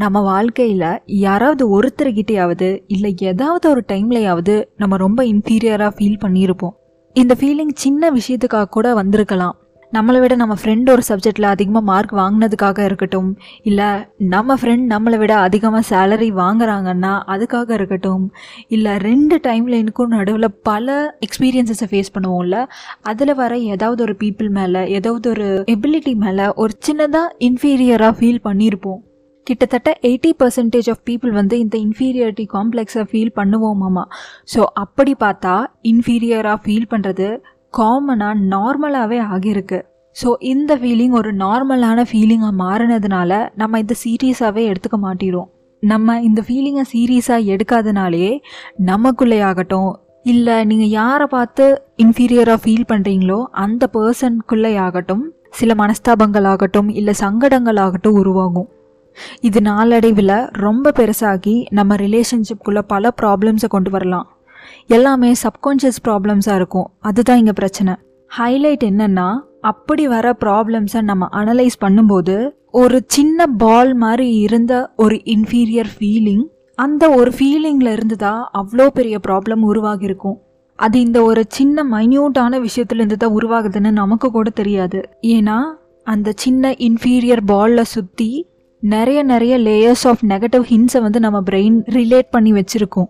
நம்ம வாழ்க்கையில் யாராவது ஒருத்தர்கிட்டையாவது இல்லை ஏதாவது ஒரு டைம்லையாவது நம்ம ரொம்ப இன்ஃபீரியராக ஃபீல் பண்ணியிருப்போம். இந்த ஃபீலிங் சின்ன விஷயத்துக்காக கூட வந்திருக்கலாம். நம்மளை விட நம்ம ஃப்ரெண்ட் ஒரு சப்ஜெக்டில் அதிகமாக மார்க் வாங்கினதுக்காக இருக்கட்டும் இல்லை நம்ம ஃப்ரெண்ட் நம்மளை விட அதிகமாக சேலரி வாங்குறாங்கன்னா அதுக்காக இருக்கட்டும் இல்லை ரெண்டு டைம்லைனுக்கும் நடுவில் பல எக்ஸ்பீரியன்ஸஸை ஃபேஸ் பண்ணுவோம்ல அதில் வர ஏதாவது ஒரு பீப்புள் மேலே ஏதாவது ஒரு எபிலிட்டி மேலே ஒரு சின்னதாக இன்ஃபீரியராக ஃபீல் பண்ணியிருப்போம். கிட்டத்தட்ட எயிட்டி பர்சன்டேஜ் ஆஃப் பீப்புள் வந்து இந்த இன்ஃபீரியாரிட்டி காம்ப்ளெக்ஸை ஃபீல் பண்ணுவோமாமா ஸோ அப்படி பார்த்தா இன்ஃபீரியராக ஃபீல் பண்ணுறது காமனாக நார்மலாகவே ஆகியிருக்கு. ஸோ இந்த ஃபீலிங் ஒரு நார்மலான ஃபீலிங்காக மாறினதுனால நம்ம இந்த சீரியஸாகவே எடுத்துக்க மாட்டிடும் நம்ம இந்த ஃபீலிங்கை சீரியஸாக எடுக்காதனாலே நமக்குள்ளே ஆகட்டும் இல்லை நீங்கள் யாரை பார்த்து இன்ஃபீரியராக ஃபீல் பண்ணுறீங்களோ அந்த பர்சனுக்குள்ளே ஆகட்டும் சில மனஸ்தாபங்கள் ஆகட்டும் இல்லை சங்கடங்கள் ஆகட்டும் உருவாகும். இது நாளடைவில் ரொம்ப பெருசாகி நம்ம ரிலேஷன்ஷிப்குள்ளே பல ப்ராப்ளம்ஸை கொண்டு வரலாம். எல்லாமே சப்கான்ஷியஸ் ப்ராப்ளம்ஸாக இருக்கும். அதுதான் இங்கே பிரச்சனை. ஹைலைட் என்னென்னா அப்படி வர ப்ராப்ளம்ஸை நம்ம அனலைஸ் பண்ணும்போது ஒரு சின்ன பால் மாதிரி இருந்த ஒரு இன்ஃபீரியர் ஃபீலிங் அந்த ஒரு ஃபீலிங்கில் இருந்து தான் அவ்வளோ பெரிய ப்ராப்ளம் உருவாகியிருக்கும். அது இந்த ஒரு சின்ன மைன்யூட்டான விஷயத்துலேருந்து தான் உருவாகுதுன்னு நமக்கு கூட தெரியாது. ஏன்னா அந்த சின்ன இன்ஃபீரியர் பாலில் சுற்றி நிறைய நிறைய லேயர்ஸ் ஆஃப் நெகட்டிவ் ஹின்ஸை வந்து நம்ம பிரெயின் ரிலேட் பண்ணி வச்சுருக்கோம்.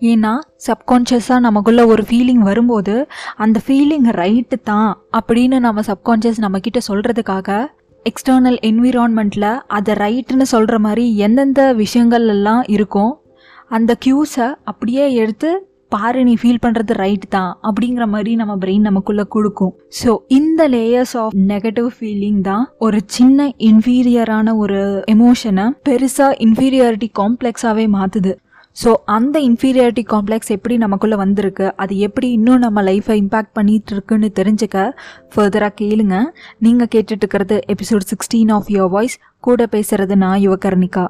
ஏன்னா சப்கான்ஷியஸாக நமக்குள்ளே ஒரு ஃபீலிங் வரும்போது அந்த ஃபீலிங் ரைட்டு தான் அப்படின்னு நம்ம சப்கான்ஷியஸ் நம்மக்கிட்ட சொல்கிறதுக்காக எக்ஸ்டர்னல் என்விரான்மெண்ட்டில் அதை ரைட்டுன்னு சொல்கிற மாதிரி எந்தெந்த விஷயங்கள் எல்லாம் இருக்கும் அந்த க்யூஸை அப்படியே எடுத்து பாரு நீ ஃபீல் பண்ணுறது ரைட் தான் அப்படிங்கிற மாதிரி நம்ம பிரெயின் நமக்குள்ளே கொடுக்கும். ஸோ இந்த லேயர்ஸ் ஆஃப் நெகட்டிவ் ஃபீலிங் தான் ஒரு சின்ன இன்ஃபீரியரான ஒரு எமோஷனை பெருசாக இன்ஃபீரியாரிட்டி காம்ப்ளெக்ஸாகவே மாற்றுது ஸோ அந்த இன்ஃபீரியாரிட்டி காம்ப்ளெக்ஸ் எப்படி நமக்குள்ளே வந்திருக்கு அது எப்படி இன்னும் நம்ம லைஃப்பை இம்பேக்ட் பண்ணிட்டு இருக்குன்னு தெரிஞ்சுக்க ஃபர்தராக கேளுங்க. நீங்கள் கேட்டுட்டு இருக்கிறது episode sixteen of your voice கூட பேசுறது நான் யுவகர்ணிகா.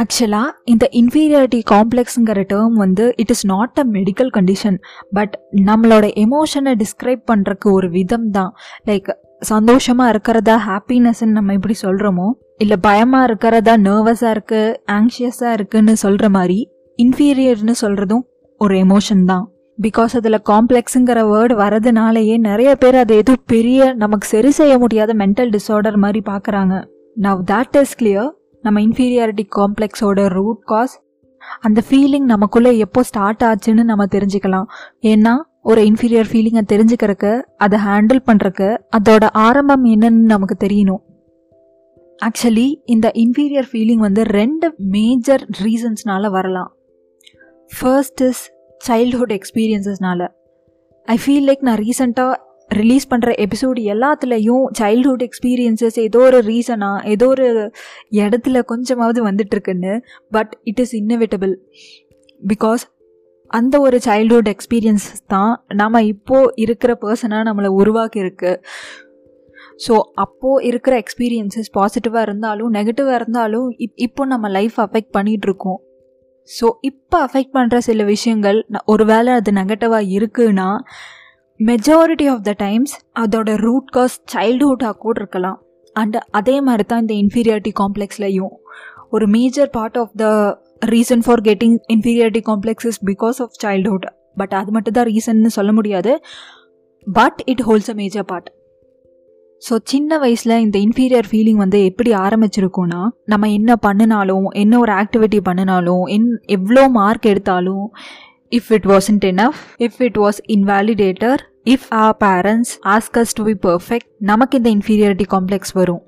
ஆக்சுவலாக இந்த இன்ஃபீரியாரிட்டி காம்ப்ளெக்ஸுங்கிற டேர்ம் வந்து it is not a medical condition but நம்மளோட எமோஷனை டிஸ்கிரைப் பண்ணுறக்கு ஒரு விதம் தான். லைக் சந்தோஷமாக இருக்கிறதா ஹாப்பினஸ்ன்னு நம்ம எப்படி சொல்கிறோமோ இல்லை பயமாக இருக்கிறதா நர்வஸாக இருக்குது ஆங்ஷியஸாக இருக்குன்னு சொல்கிற மாதிரி இன்ஃபீரியர்னு சொல்கிறதும் ஒரு எமோஷன் தான். பிகாஸ் அதில் காம்ப்ளெக்ஸுங்கிற வேர்டு வரதுனாலேயே நிறைய பேர் அதை எதுவும் பெரிய நமக்கு சரி செய்ய முடியாத மென்டல் டிஸார்டர் மாதிரி பார்க்குறாங்க. நவ் தட் இஸ் கிளியர் நம்ம இன்ஃபீரியாரிட்டி காம்ப்ளெக்ஸோட ரூட் காஸ் அந்த ஃபீலிங் நமக்குள்ளே எப்போ ஸ்டார்ட் ஆச்சுன்னு நம்ம தெரிஞ்சுக்கலாம். ஏன்னா ஒரு இன்ஃபீரியர் ஃபீலிங்கை தெரிஞ்சுக்கிறக்கு அதை ஹேண்டில் பண்ணுறக்கு அதோட ஆரம்பம் என்னன்னு நமக்கு தெரியணும். ஆக்சுவலி இந்த இன்ஃபீரியர் ஃபீலிங் வந்து ரெண்டு மேஜர் ரீசன்ஸ்னால வரலாம். ஃபர்ஸ்ட் இஸ் சைல்ட்ஹுட் எக்ஸ்பீரியன்சஸ்னால ஐ ஃபீல் லைக் நான் ரீசெண்டாக ரிலீஸ் பண்ணுற எபிசோடு எல்லாத்துலேயும் சைல்ட்ஹுட் எக்ஸ்பீரியன்சஸ் ஏதோ ஒரு ரீசனாக ஏதோ ஒரு இடத்துல கொஞ்சமாவது வந்துட்டுருக்குன்னு but it is inevitable because அந்த ஒரு சைல்ட்ஹுட் எக்ஸ்பீரியன்ஸ் தான் நம்ம இப்போது இருக்கிற பர்சனாக நம்மளை உருவாக்கியிருக்கு. ஸோ அப்போது இருக்கிற எக்ஸ்பீரியன்ஸஸ் பாசிட்டிவாக இருந்தாலும் நெகட்டிவாக இருந்தாலும் இப் இப்போ நம்ம லைஃப் அஃபெக்ட் பண்ணிகிட்ருக்கோம் ஸோ இப்போ அஃபெக்ட் பண்ணுற சில விஷயங்கள் ஒரு வேளை அது நெகட்டிவாக இருக்குன்னா மெஜாரிட்டி ஆஃப் த டைம்ஸ் அதோட ரூட் காஸ் சைல்டுஹுட்டாக கூட இருக்கலாம். அண்ட் அதே மாதிரி தான் இந்த இன்ஃபீரியாரிட்டி காம்ப்ளெக்ஸ்லையும் ஒரு major part of the reason for getting inferiority complex is because of childhood but அது மட்டும் தான் ரீசன்னு சொல்ல முடியாது. But it holds a major part so சின்ன வயசில் இந்த இன்ஃபீரியர் ஃபீலிங் வந்து எப்படி ஆரம்பிச்சிருக்கோன்னா நம்ம என்ன பண்ணினாலும் என்ன ஒரு ஆக்டிவிட்டி பண்ணினாலும் என் எவ்வளோ மார்க் எடுத்தாலும் if it wasn't enough, if it was invalidator, if our parents ask us to be perfect, நமக்கு இந்த இன்ஃபீரியாரிட்டி காம்ப்ளெக்ஸ் வரும்.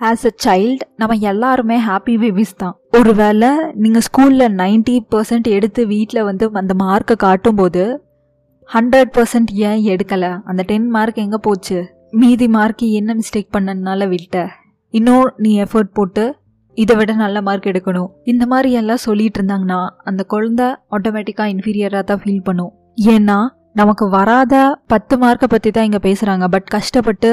ஆஸ் அ சைல்ட் நம்ம எல்லாருமே ஹாப்பி பேபிஸ் தான். ஒருவேளை நீங்கள் ஸ்கூலில் நைன்டி பர்சன்ட் எடுத்து வீட்டில் வந்து அந்த மார்க்கை காட்டும்போது ஹண்ட்ரட் பர்சன்ட் ஏன் எடுக்கலை? அந்த டென் மார்க் எங்கே போச்சு? மீதி மார்க் என்ன மிஸ்டேக் பண்ணனால விட்ட? இன்னும் நீ எஃபர்ட் போட்டு இதை விட நல்ல மார்க் எடுக்கணும். இந்த மாதிரி எல்லாம் சொல்லிட்டு இருந்தாங்கன்னா அந்த குழந்தை ஆட்டோமேட்டிக்காக இன்ஃபீரியராக தான் ஃபீல் பண்ணும். ஏன்னா நமக்கு வராத பத்து மார்க்கை பற்றி தான் இங்கே பேசுகிறாங்க பட் கஷ்டப்பட்டு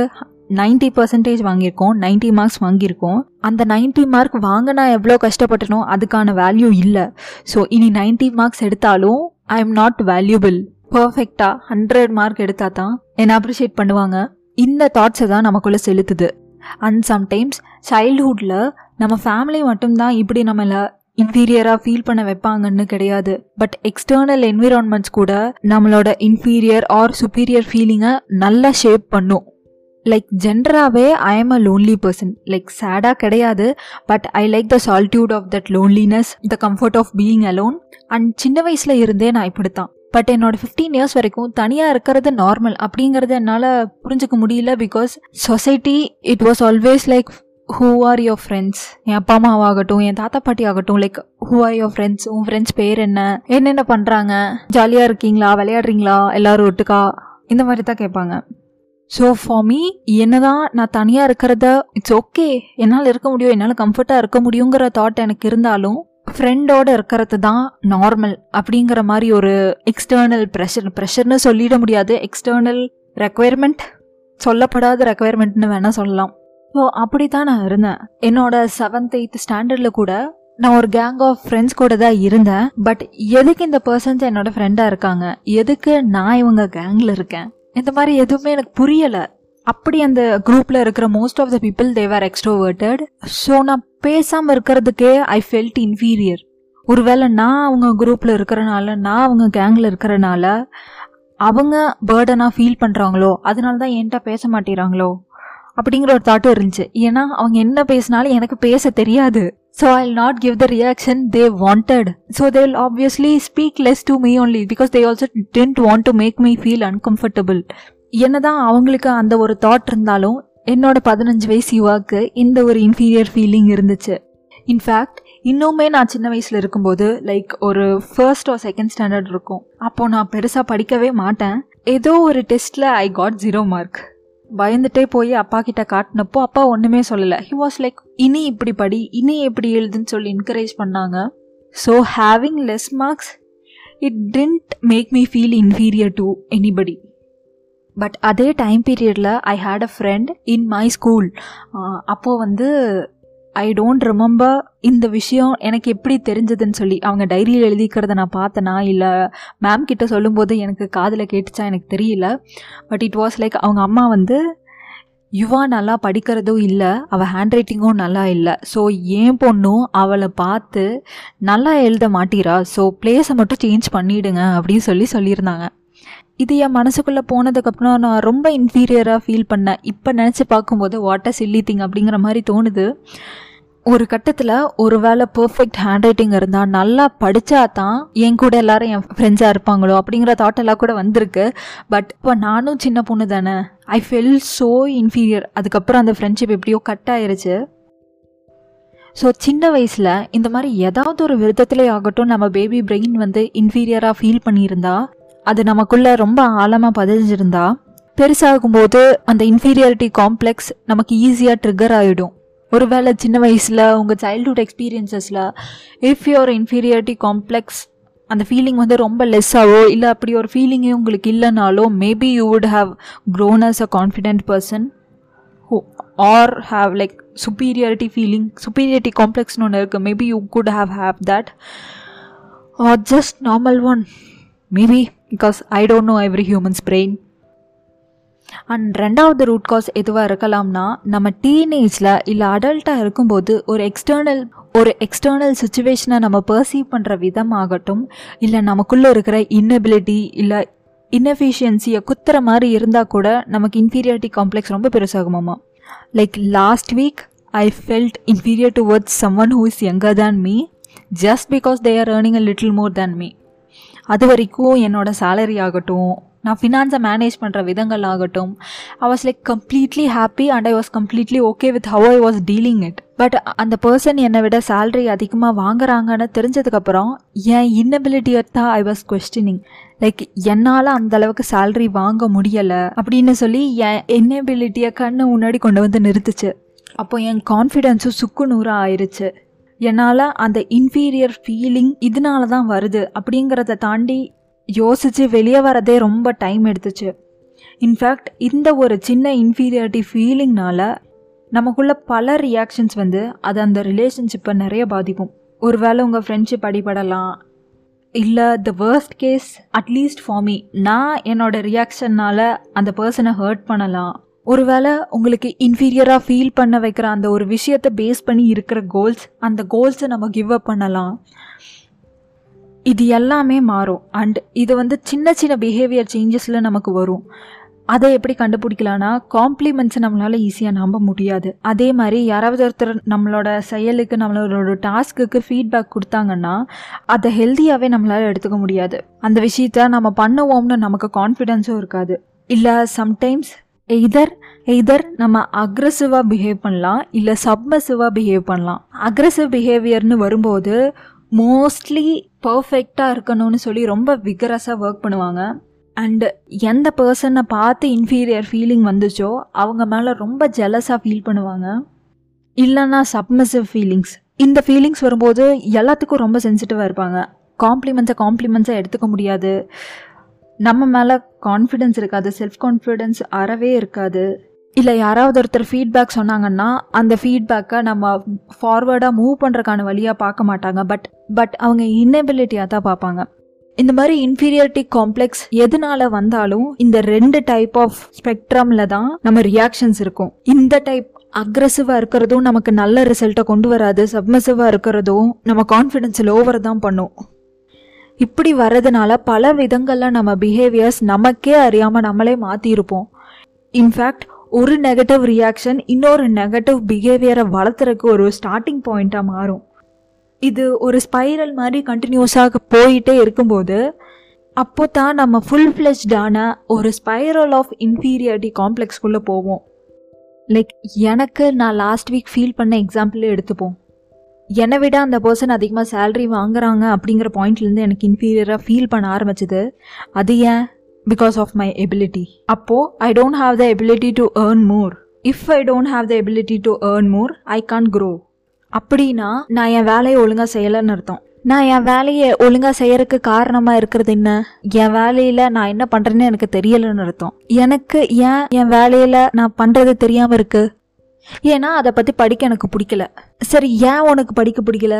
நைன்டி பர்சன்டேஜ் வாங்கியிருக்கோம் நைன்டி மார்க்ஸ் வாங்கியிருக்கோம். அந்த நைன்டி மார்க் வாங்க நான் எவ்வளோ கஷ்டப்பட்டனோ அதுக்கான வேல்யூ இல்லை. ஸோ இனி நைன்டி மார்க்ஸ் எடுத்தாலும் ஐ எம் நாட் வேல்யூபிள் பர்ஃபெக்டாக ஹண்ட்ரட் மார்க் எடுத்தால் தான் என்னை அப்ரிஷியேட் பண்ணுவாங்க. இந்த தாட்ஸை தான் நமக்குள்ளே செலுத்துது. அண்ட் சம்டைம்ஸ் சைல்ட்ஹுட்டில் நம்ம ஃபேமிலி மட்டும்தான் இப்படி நம்மளை இன்ஃபீரியராக ஃபீல் பண்ண வைப்பாங்கன்னு கிடையாது. பட் எக்ஸ்டர்னல் என்விரான்மெண்ட்ஸ் கூட நம்மளோட இன்ஃபீரியர் ஆர் சுப்பீரியர் ஃபீலிங்கை நல்லா ஷேப் பண்ணும். லைக் ஜென்ரலாகவே I am a lonely person like சேடாக கிடையாது. But I like the solitude of that loneliness the comfort of being alone and சின்ன வயசில் இருந்தே நான் இப்படி தான் பட் என்னோட ஃபிஃப்டீன் இயர்ஸ் வரைக்கும் தனியாக இருக்கிறது நார்மல் அப்படிங்கிறது என்னால் புரிஞ்சுக்க முடியல because society it was always like who are your friends என் அப்பா அம்மாவாகட்டும் என் தாத்தா பாட்டி ஆகட்டும் like who are your friends உன் ஃப்ரெண்ட்ஸ் பேர் என்ன? என்னென்ன பண்ணுறாங்க ஜாலியாக இருக்கீங்களா? விளையாடுறீங்களா? எல்லாரும் ஒட்டுக்கா? இந்த மாதிரி தான் கேட்பாங்க. ஸோ ஃபார் மீ என்னதான் நான் தனியாக இருக்கிறத இட்ஸ் ஓகே என்னால் இருக்க முடியும் என்னால் கம்ஃபர்ட்டாக இருக்க முடியுங்கிற தாட் எனக்கு இருந்தாலும் ஃப்ரெண்டோட இருக்கிறது தான் நார்மல் அப்படிங்கிற மாதிரி ஒரு எக்ஸ்டர்னல் ப்ரெஷர் ப்ரெஷர்னு சொல்லிட முடியாது. எக்ஸ்டர்னல் ரெக்குயர்மெண்ட் சொல்லப்படாத ரெக்குயர்மெண்ட்னு வேணால் சொல்லலாம். ஸோ அப்படி தான் நான் இருந்தேன். என்னோட செவன்த் எயித் ஸ்டாண்டர்டில் கூட நான் ஒரு கேங் ஆஃப் ஃப்ரெண்ட்ஸ் கூட தான் இருந்தேன். பட் எதுக்கு இந்த பர்சன்ஸ் என்னோட ஃப்ரெண்டாக இருக்காங்க? எதுக்கு நான் இவங்க கேங்கில் இருக்கேன்? இந்த மாதிரி எதுவுமே எனக்கு புரியலை. அப்படி அந்த குரூப்பில் இருக்கிற most of the people they were extroverted so நான் பேசாமல் இருக்கிறதுக்கே ஐ ஃபெல்ட் இன்ஃபீரியர் ஒருவேளை நான் அவங்க குரூப்பில் இருக்கிறனால நான் அவங்க கேங்கில் இருக்கிறனால அவங்க பேர்டனாக ஃபீல் பண்ணுறாங்களோ அதனால தான் என்கிட்ட பேச மாட்டேறாங்களோ அப்படிங்கிற ஒரு தாட்டும் இருந்துச்சு. ஏன்னா அவங்க என்ன பேசினாலும் எனக்கு பேச தெரியாது. So I not give the reaction they wanted so they will obviously speak less to me only because they also tend want to make me feel uncomfortable என்னதான் அவங்களுக்கு அந்த ஒரு தாட் இருந்தாலும் என்னோட பதினஞ்சு வயசு யுவாக்கு இந்த ஒரு இன்ஃபீரியர் ஃபீலிங் இருந்துச்சு. இன்ஃபேக்ட் இன்னுமே நான் சின்ன வயசில் இருக்கும்போது லைக் ஒரு ஃபர்ஸ்ட் ஆர் செகண்ட் ஸ்டாண்டர்ட் இருக்கும். அப்போ நான் பெருசாக படிக்கவே மாட்டேன். ஏதோ ஒரு டெஸ்ட்டில் ஐ காட் ஜீரோ மார்க் பயந்துட்டே போய் அப்பா கிட்ட காட்டினப்போ அப்பா ஒன்றுமே சொல்லலை. ஹி வாஸ் லைக் இனி இப்படி படி இனி எப்படி எழுதுன்னு சொல்லி என்கரேஜ் பண்ணாங்க. So having less marks it tend make me feel inferior to anybody but அதே டைம் பீரியடில் I had a friend in my school அப்போது வந்து ஐ டோன்ட் ரிமெம்பர் இந்த விஷயம் எனக்கு எப்படி தெரிஞ்சதுன்னு சொல்லி அவங்க டைரியில் எழுதிக்கிறத நான் பார்த்தேனா இல்லை மேம் கிட்ட சொல்லும்போது எனக்கு காதில் கேட்டுச்சா எனக்கு தெரியல. பட் இட் வாஸ் லைக் அவங்க அம்மா வந்து யுவா நல்லா படிக்கிறதும் இல்லை அவள் ஹேண்ட் ரைட்டிங்கும் நல்லா இல்லை. ஸோ ஏன் பொண்ணும் அவளை பார்த்து நல்லா எழுத மாட்டீரா? ஸோ பிளேஸை மட்டும் சேஞ்ச் பண்ணிவிடுங்க அப்படின்னு சொல்லி சொல்லியிருந்தாங்க. இது என் மனசுக்குள்ளே போனதுக்கப்புறம் நான் ரொம்ப இன்ஃபீரியராக ஃபீல் பண்ணேன். இப்போ நினச்சி பார்க்கும்போது வாட்டர் சில்லி திங் அப்படிங்கிற மாதிரி தோணுது. ஒரு கட்டத்தில் ஒரு வேளை பர்ஃபெக்ட் ஹேண்ட் ரைட்டிங் இருந்தால் நல்லா படித்தா தான் என் கூட எல்லாரும் என் ஃப்ரெண்ட்ஸாக இருப்பாங்களோ அப்படிங்கிற தாட் எல்லாம் கூட வந்திருக்கு. பட் இப்போ நானும் சின்ன பொண்ணு தானே ஐ ஃபெல் ஸோ இன்ஃபீரியர் அதுக்கப்புறம் அந்த ஃப்ரெண்ட்ஷிப் எப்படியோ கட் ஆயிருச்சு. ஸோ சின்ன வயசில் இந்த மாதிரி ஏதாவது ஒரு விருதத்திலே ஆகட்டும் நம்ம பேபி பிரெயின் வந்து இன்ஃபீரியராக ஃபீல் பண்ணியிருந்தா அது நமக்குள்ள ரொம்ப ஆழமாக பதிஞ்சிருந்தா பெருசாகும்போது அந்த இன்ஃபீரியாரிட்டி காம்ப்ளெக்ஸ் நமக்கு ஈஸியாக ட்ரிகர் ஆகிடும் ஒருவேளை சின்ன வயசில் உங்கள் சைல்ட்ஹுட் எக்ஸ்பீரியன்சஸில் இஃப் யுவர் இன்ஃபீரியாரிட்டி காம்ப்ளெக்ஸ் அந்த ஃபீலிங் வந்து ரொம்ப லெஸ்ஸாவோ இல்லை அப்படி ஒரு ஃபீலிங்கே உங்களுக்கு இல்லைனாலோ maybe you would have grown as a confident person who are have like superiority feeling superiority காம்ப்ளெக்ஸ்னு ஒன்று இருக்குது maybe you could have have that are just normal one maybe because I don't know every humans brain and ரெண்டாவது root cause எதுவாக இருக்கலாம்னா நம்ம டீனேஜில் இல்லை அடல்ட்டாக இருக்கும்போது ஒரு external ஒரு எக்ஸ்டர்னல் சுச்சுவேஷனை நம்ம பர்சீவ் பண்ணுற விதமாகட்டும் இல்லை நமக்குள்ளே இருக்கிற இன்னபிலிட்டி இல்லை இன்எஃபிஷியன்சியை குத்துற மாதிரி இருந்தால் கூட நமக்கு இன்ஃபீரியாரிட்டி காம்ப்ளெக்ஸ் ரொம்ப பெருசாகுமாமா. Like last week I felt inferior towards someone who is younger than me just because they are earning a little more than me அது வரைக்கும் என்னோடய சேலரி ஆகட்டும் நான் ஃபினான்ஸை மேனேஜ் பண்ணுற விதங்கள் ஆகட்டும் I was like completely happy and I was completely okay with how I was dealing it but அந்த person என்னை விட சேல்ரி அதிகமாக வாங்குறாங்கன்னு தெரிஞ்சதுக்கப்புறம் என் இன்னபிலிட்டியை தான் ஐ வாஸ் கொஸ்டினிங் லைக் என்னால் அந்த அளவுக்கு சேல்ரி வாங்க முடியலை அப்படின்னு சொல்லி என் இன்னபிலிட்டியை கண்ணு முன்னாடி கொண்டு வந்து நிறுத்துச்சு. அப்போ என் கான்ஃபிடென்ஸும் சுக்கு நூறாக ஆயிடுச்சு என்னால் அந்த இன்ஃபீரியர் ஃபீலிங் இதனால தான் வருது அப்படிங்கிறத தாண்டி யோசித்து வெளியே வரதே ரொம்ப டைம் எடுத்துச்சு. இன்ஃபேக்ட் இந்த ஒரு சின்ன இன்ஃபீரியாரிட்டி ஃபீலிங்னால நமக்குள்ள பல ரியாக்ஷன்ஸ் வந்து அது அந்த ரிலேஷன்ஷிப்பை நிறைய பாதிக்கும். ஒருவேளை உங்கள் ஃப்ரெண்ட்ஷிப் அடிபடலாம் இல்லை the worst case at least for me நான் என்னோட ரியாக்ஷன்னால் அந்த பர்சனை ஹர்ட் பண்ணலாம். ஒருவேளை உங்களுக்கு இன்ஃபீரியராக ஃபீல் பண்ண வைக்கிற அந்த ஒரு விஷயத்தை பேஸ் பண்ணி இருக்கிற கோல்ஸ் அந்த கோல்ஸை நம்ம கிவ் அப் பண்ணலாம். இது எல்லாமே மாறும். அண்ட் இது வந்து சின்ன சின்ன பிஹேவியர் சேஞ்சஸில் நமக்கு வரும். அதை எப்படி கண்டுபிடிக்கலான்னா காம்ப்ளிமெண்ட்ஸை நம்மளால் ஈஸியாக நம்ப முடியாது. அதே மாதிரி யாராவது ஒருத்தர் நம்மளோட செயலுக்கு நம்மளோட டாஸ்க்குக்கு ஃபீட்பேக் கொடுத்தாங்கன்னா அதை ஹெல்த்தியாகவே நம்மளால் எடுத்துக்க முடியாது. அந்த விஷயத்த நம்ம பண்ணுவோம்னு நமக்கு கான்ஃபிடென்ஸும் இருக்காது. இல்லை சம்டைம்ஸ் எய்தர் எய்தர் நம்ம அக்ரெசிவாக பிஹேவ் பண்ணலாம் இல்லை சப்மசிவாக பிஹேவ் பண்ணலாம். அக்ரெசிவ் பிஹேவியர்னு வரும்போது மோஸ்ட்லி பர்ஃபெக்டாக இருக்கணும்னு சொல்லி ரொம்ப விகரஸாக ஒர்க் பண்ணுவாங்க. அண்டு எந்த பர்சனை பார்த்து இன்ஃபீரியர் ஃபீலிங் வந்துச்சோ அவங்க மேலே ரொம்ப ஜெலஸாக ஃபீல் பண்ணுவாங்க. இல்லைன்னா சப்மசிவ் ஃபீலிங்ஸ் இந்த ஃபீலிங்ஸ் வரும்போது எல்லாத்துக்கும் ரொம்ப சென்சிட்டிவாக இருப்பாங்க. காம்ப்ளிமெண்ட்ஸை காம்ப்ளிமெண்ட்ஸாக எடுத்துக்க முடியாது. நம்ம மேலே கான்ஃபிடென்ஸ் இருக்காது செல்ஃப் கான்ஃபிடென்ஸ் அறவே இருக்காது. இல்லை யாராவது ஒருத்தர் ஃபீட்பேக் சொன்னாங்கன்னா அந்த ஃபீட்பேக்கை நம்ம ஃபார்வேர்டாக மூவ் பண்ணுறக்கான வழியாக பார்க்க மாட்டாங்க. பட் பட் அவங்க இன்னபிலிட்டியாக தான் பார்ப்பாங்க. இந்த மாதிரி இன்ஃபீரியாரிட்டி காம்ப்ளெக்ஸ் எதனால வந்தாலும் இந்த ரெண்டு டைப் ஆஃப் ஸ்பெக்ட்ரம்ல தான் நம்ம ரியாக்ஷன்ஸ் இருக்கும். இந்த டைப் அக்ரஸிவா இருக்கிறதும் நமக்கு நல்ல ரிசல்ட்டை கொண்டு வராது சப்மசிவா இருக்கிறதும் நம்ம கான்ஃபிடென்ஸ் லோவர் தான் பண்ணும். இப்படி வர்றதுனால பல விதங்களில் நம்ம பிஹேவியர்ஸ் நமக்கே அறியாமல் நம்மளே மாற்றிருப்போம் இன்ஃபேக்ட் ஒரு நெகட்டிவ் ரியாக்ஷன் இன்னொரு நெகட்டிவ் பிஹேவியரை வளர்த்துறதுக்கு ஒரு ஸ்டார்டிங் பாயிண்ட்டாக மாறும். இது ஒரு ஸ்பைரல் மாதிரி கண்டினியூஸாக போயிட்டே இருக்கும்போது அப்போ தான் நம்ம ஃபுல் ஃப்ளெஜ்டான ஒரு ஸ்பைரல் ஆஃப் இன்ஃபீரியாரிட்டி காம்ப்ளெக்ஸ்குள்ளே போவோம். லைக் எனக்கு நான் லாஸ்ட் வீக் ஃபீல் பண்ண எக்ஸாம்பிளே எடுத்துப்போம். என்னை விட அந்த பர்சன் அதிகமாக சேலரி வாங்குறாங்க அப்படிங்கிற பாயிண்ட்லேருந்து எனக்கு இன்ஃபீரியராக ஃபீல் பண்ண ஆரம்பிச்சது. அது ஏன்? பிகாஸ் ஆஃப் மை எபிலிட்டி அப்போது I don't have the ability to earn more if I don't have the ability to earn more I can't grow அப்படின்னா நான் என் வேலையை ஒழுங்காக செய்யலைன்னு அர்த்தம். நான் என் வேலையை ஒழுங்காக செய்யறதுக்கு காரணமாக இருக்கிறது என்ன? என் வேலையில் நான் என்ன பண்ணுறேன்னு எனக்கு தெரியலைன்னு அர்த்தம். எனக்கு ஏன் என் வேலையில் நான் பண்ணுறது தெரியாமல் இருக்குது ஏன்னா அதை பற்றி படிக்க எனக்கு பிடிக்கல. சரி ஏன் உனக்கு படிக்க பிடிக்கல?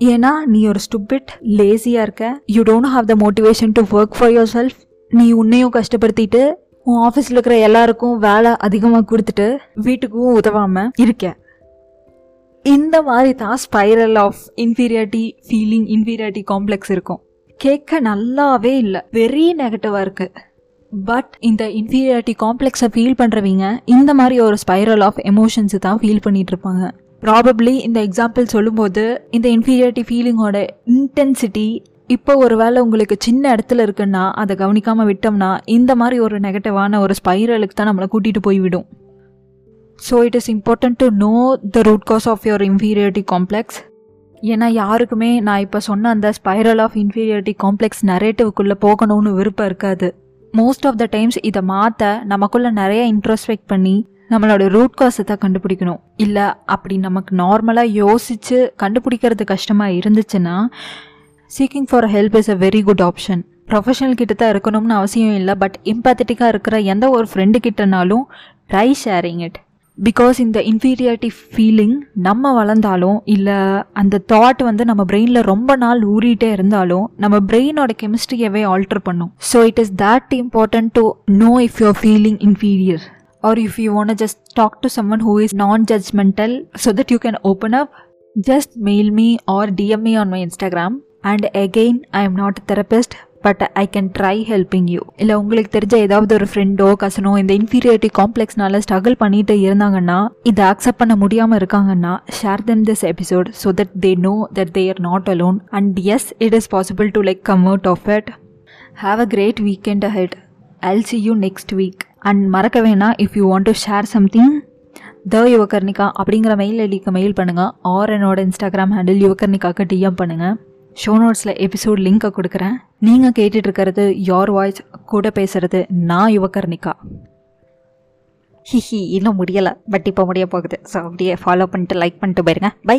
ஏன்னா நீ ஒரு ஸ்டூபிட் லேசியாக இருக்க. You don't have the motivation to work for yourself நீ உன்னையும் கஷ்டப்படுத்திட்டு உன் ஆஃபீஸில் இருக்கிற எல்லாருக்கும் வேலை அதிகமாக கொடுத்துட்டு வீட்டுக்கும் உதவாமல் இருக்க. இந்த மாதிரி தான் spiral of inferiority feeling inferiority complex இருக்கும். கேட்க நல்லாவே இல்லை. வெரி நெகட்டிவாக இருக்குது பட் இந்த இன்ஃபீரியாரிட்டி காம்ப்ளெக்ஸை ஃபீல் பண்ணுறவங்க இந்த மாதிரி ஒரு ஸ்பைரல் ஆஃப் எமோஷன்ஸை தான் ஃபீல் பண்ணிட்டு இருப்பாங்க ப்ராபப்ளி இந்த எக்ஸாம்பிள் சொல்லும்போது இந்த இன்ஃபீரியாரிட்டி ஃபீலிங்கோட இன்டென்சிட்டி இப்போ ஒரு வேளை உங்களுக்கு சின்ன இடத்துல இருக்குன்னா அதை கவனிக்காமல் விட்டோம்னா இந்த மாதிரி ஒரு நெகட்டிவான ஒரு ஸ்பைரலுக்கு தான் நம்மளை கூட்டிகிட்டு போய்விடும் so it is important to know the root cause of your inferiority complex ஏன்னா யாருக்குமே நான் இப்போ சொன்ன அந்த ஸ்பைரல் ஆஃப் இன்ஃபீரியாரிட்டி காம்ப்ளெக்ஸ் நரேட்டிவ்க்குள்ளே போகணும்னு விருப்பம் இருக்காது. மோஸ்ட் ஆஃப் த டைம்ஸ் இதை மாற்ற நமக்குள்ளே நிறைய இன்ட்ரோஸ்பெக்ட் பண்ணி நம்மளோட ரூட் காஸை தான் கண்டுபிடிக்கணும். இல்லை அப்படி நமக்கு நார்மலாக யோசித்து கண்டுபிடிக்கிறது கஷ்டமாக இருந்துச்சுன்னா seeking for help is a very good option professional கிட்ட தான் இருக்கணும்னு அவசியம் இல்லை பட் இம்பேத்தட்டிக்காக இருக்கிற எந்த ஒரு ஃப்ரெண்டு கிட்டனாலும் ட்ரை ஷேரிங் இட் பிகாஸ் இந்த இன்ஃபீரியாரிட்டி ஃபீலிங் நம்ம வளர்ந்தாலும் இல்லை அந்த தாட் வந்து நம்ம பிரெயினில் ரொம்ப நாள் ஊறிட்டே இருந்தாலும் நம்ம பிரெயினோட கெமிஸ்ட்ரியவே ஆல்டர் பண்ணும். So it is that important to know if your feeling inferior or if you want just talk to someone who is non judgemental so that you can open just just me or or on my Instagram and instagram. I am not therapist but I can try helping you இல்லை உங்களுக்கு தெரிஞ்ச ஏதாவது ஒரு ஃப்ரெண்டோ கசனோ இந்த inferiority காம்ப்ளெக்ஸ்னால struggle பண்ணிட்டு இருந்தாங்கன்னா இதை accept பண்ண முடியாமல் இருக்காங்கன்னா share them this episode so that they know that they are not alone and yes it is possible to like come out of it have a great weekend ahead I'll see you next week and மறக்க வேணாம் if you want to share something the Yuvakarnika அப்படிங்கிற mail ஐடிக்கு mail பண்ணுங்கள் or என்னோட Instagram handle யுவகர்ணிகாக்கு DM பண்ணுங்கள் show நோட்ஸில் episode லிங்க்கை கொடுக்குறேன். நீங்கள் கேட்டுட்டு இருக்கிறது யோர் வாய்ஸ் கூட பேசுறது நான் யுவகர்ணிகா ஹிஹி இன்னும் முடியலை. பட் இப்போ முடிய போகுது. ஸோ அப்படியே ஃபாலோ பண்ணிட்டு லைக் பண்ணிட்டு போயிருங்க. பை